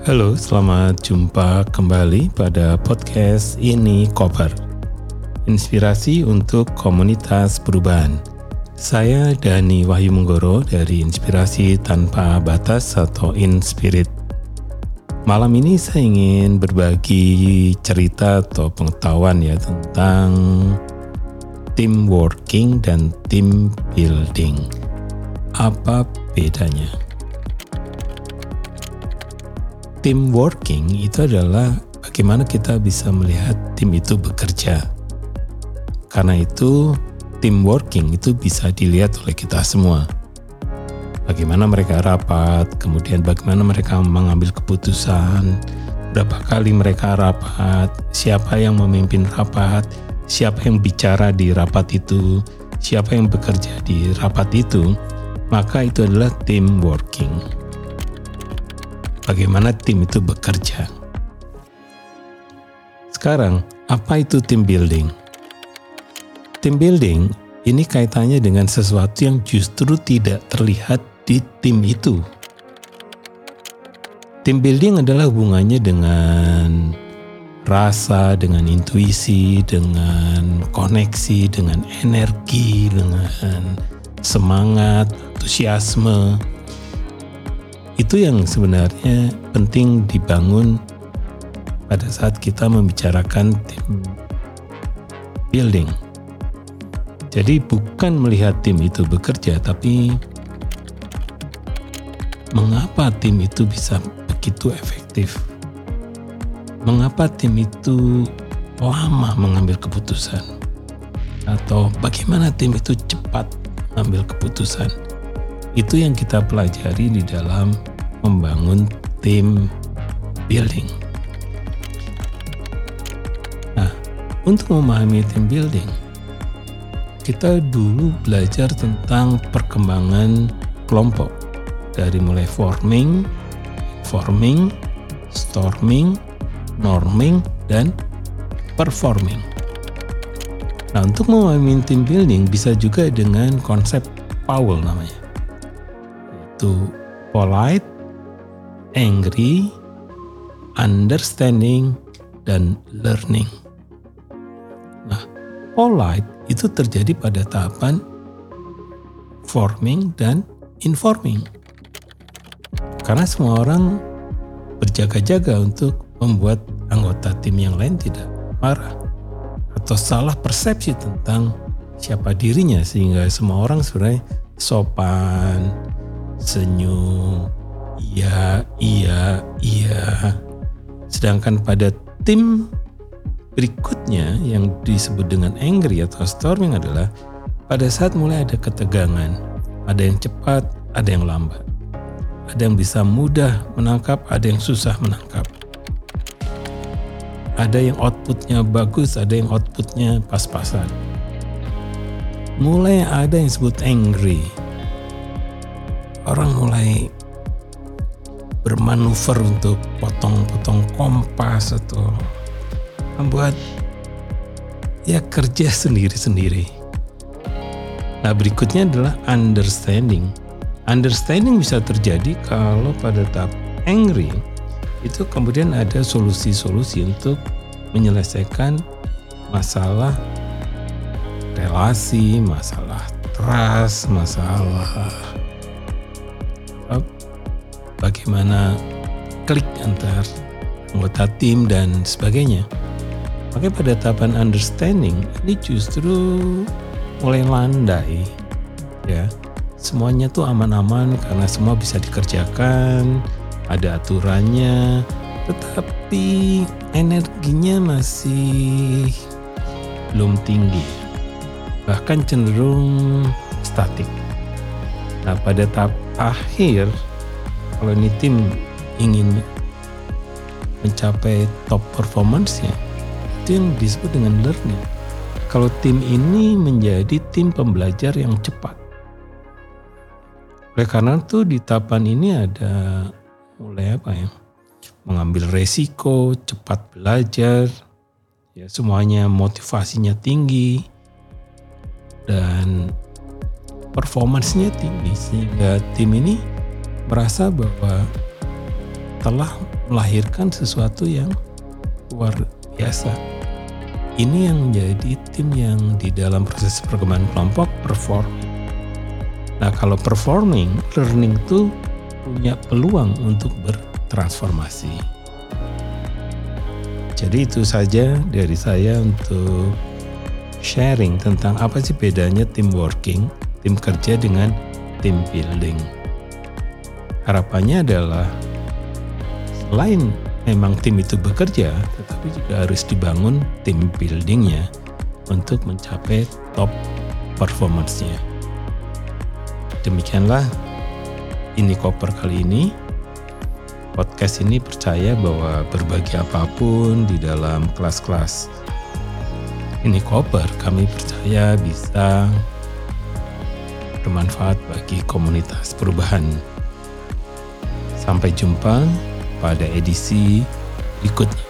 Halo, selamat jumpa kembali pada podcast ini Koper. Inspirasi untuk komunitas perubahan. Saya Dani Wahyu Menggoro dari Inspirasi Tanpa Batas atau Inspirit. Malam ini saya ingin berbagi cerita atau pengetahuan ya tentang team working dan team building. Apa bedanya? Team working itu adalah bagaimana kita bisa melihat tim itu bekerja. Karena itu, team working itu bisa dilihat oleh kita semua. Bagaimana mereka rapat, kemudian bagaimana mereka mengambil keputusan, berapa kali mereka rapat, siapa yang memimpin rapat, siapa yang bicara di rapat itu, siapa yang bekerja di rapat itu, maka itu adalah team working bagaimana tim itu bekerja. Sekarang, apa itu team building? Team building ini kaitannya dengan sesuatu yang justru tidak terlihat di tim itu. Team building adalah hubungannya dengan rasa, dengan intuisi, dengan koneksi, dengan energi, dengan semangat, antusiasme, itu yang sebenarnya penting dibangun pada saat kita membicarakan tim building. Jadi bukan melihat tim itu bekerja, tapi mengapa tim itu bisa begitu efektif? Mengapa tim itu lama mengambil keputusan? Atau bagaimana tim itu cepat mengambil keputusan? Itu yang kita pelajari di dalam membangun tim building. Nah, untuk memahami tim building, kita dulu belajar tentang perkembangan kelompok dari mulai forming, forming, storming, norming, dan performing. Nah, untuk memahami tim building bisa juga dengan konsep Powell namanya. Yaitu polite, angry, understanding, dan learning. Nah, polite itu terjadi pada tahapan forming dan informing. Karena semua orang berjaga-jaga untuk membuat anggota tim yang lain tidak marah atau salah persepsi tentang siapa dirinya sehingga semua orang sebenarnya sopan, senyum, iya, iya, iya. Sedangkan pada tim berikutnya yang disebut dengan angry atau storming adalah pada saat mulai ada ketegangan, ada yang cepat, ada yang lambat. Ada yang bisa mudah menangkap, ada yang susah menangkap. Ada yang outputnya bagus, ada yang outputnya pas-pasan. Mulai ada yang disebut angry. Orang mulai bermanuver untuk potong-potong kompas atau membuat ya kerja sendiri-sendiri. Nah berikutnya adalah understanding. Understanding bisa terjadi kalau pada tahap angry itu kemudian ada solusi-solusi untuk menyelesaikan masalah relasi, masalah trust, masalah bagaimana klik antar anggota tim dan sebagainya. Makanya pada tahapan understanding ini justru mulai landai ya. Semuanya tuh aman-aman karena semua bisa dikerjakan, ada aturannya, tetapi energinya masih belum tinggi. Bahkan cenderung statik. Nah, pada tahap akhir kalau ini tim ingin mencapai top performance ya itu yang disebut dengan learning. Kalau tim ini menjadi tim pembelajar yang cepat. Oleh karena itu di tahapan ini ada mulai apa ya mengambil resiko cepat belajar ya semuanya motivasinya tinggi dan performancenya tinggi. Sehingga tim ini merasa bahwa telah melahirkan sesuatu yang luar biasa. Ini yang menjadi tim yang di dalam proses perkembangan kelompok perform. Nah kalau performing, learning itu punya peluang untuk bertransformasi. Jadi itu saja dari saya untuk sharing tentang apa sih bedanya tim working, tim kerja dengan tim building. Harapannya adalah selain memang tim itu bekerja, tetapi juga harus dibangun tim buildingnya untuk mencapai top performance-nya. Demikianlah ini koper kali ini. Podcast ini percaya bahwa berbagi apa pun di dalam kelas-kelas ini koper kami percaya bisa bermanfaat bagi komunitas perubahan. Sampai jumpa pada edisi berikutnya.